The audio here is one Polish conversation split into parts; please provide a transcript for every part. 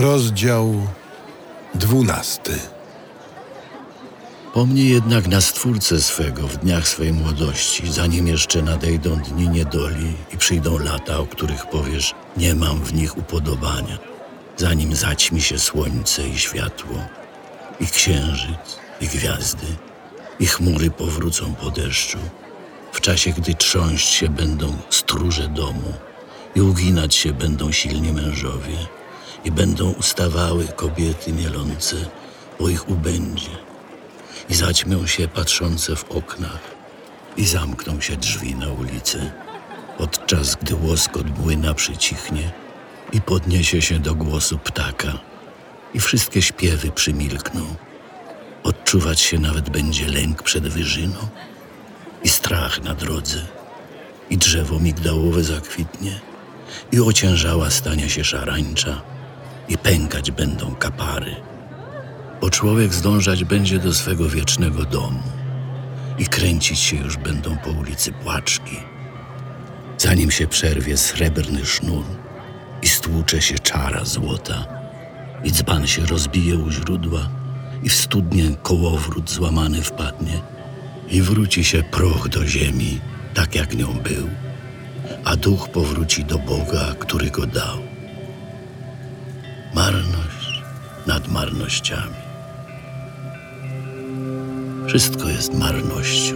Rozdział dwunasty. Pomnij jednak na Stwórcę swego w dniach swej młodości, zanim jeszcze nadejdą dni niedoli i przyjdą lata, o których powiesz, nie mam w nich upodobania, zanim zaćmi się słońce i światło, i księżyc, i gwiazdy, i chmury powrócą po deszczu, w czasie, gdy trząść się będą stróże domu i uginać się będą silni mężowie i będą ustawały kobiety mielące, bo ich ubędzie. I zaćmią się patrzące w oknach i zamkną się drzwi na ulicy, podczas gdy łoskot młyna przycichnie i podniesie się do głosu ptaka i wszystkie śpiewy przymilkną. Odczuwać się nawet będzie lęk przed wyżyną i strach na drodze i drzewo migdałowe zakwitnie i ociężała stanie się szarańcza i pękać będą kapary. Bo człowiek zdążać będzie do swego wiecznego domu i kręcić się już będą po ulicy płaczki, zanim się przerwie srebrny sznur i stłucze się czara złota i dzban się rozbije u źródła i w studnię kołowrót złamany wpadnie i wróci się proch do ziemi, tak jak nią był, a duch powróci do Boga, który go dał marność nad marnościami. Wszystko jest marnością.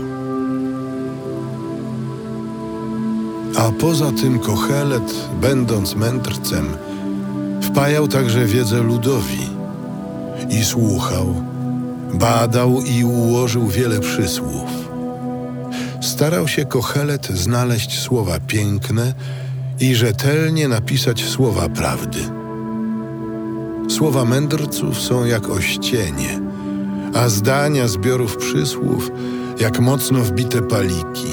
A poza tym Kochelet, będąc mędrcem, wpajał także wiedzę ludowi i słuchał, badał i ułożył wiele przysłów. Starał się Kochelet znaleźć słowa piękne i rzetelnie napisać słowa prawdy. Słowa mędrców są jak ościenie, a zdania zbiorów przysłów jak mocno wbite paliki.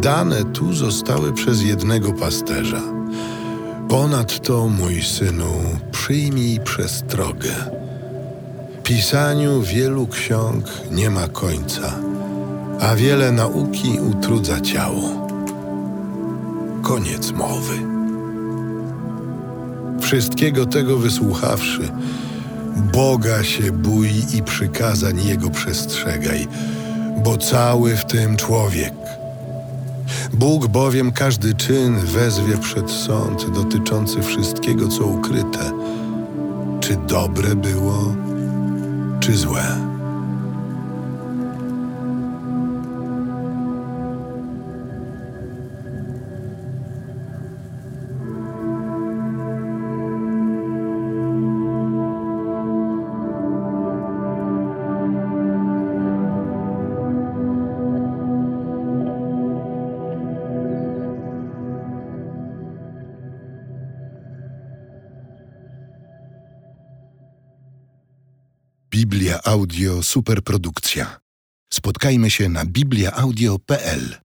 Dane tu zostały przez jednego pasterza. Ponadto, mój synu, przyjmij przestrogę. Pisaniu wielu ksiąg nie ma końca, a wiele nauki utrudza ciało. Koniec mowy. Wszystkiego tego wysłuchawszy, Boga się bój i przykazań Jego przestrzegaj, bo cały w tym człowiek. Bóg bowiem każdy czyn wezwie przed sąd dotyczący wszystkiego, co ukryte, czy dobre było, czy złe. Biblia Audio Superprodukcja. Spotkajmy się na bibliaaudio.pl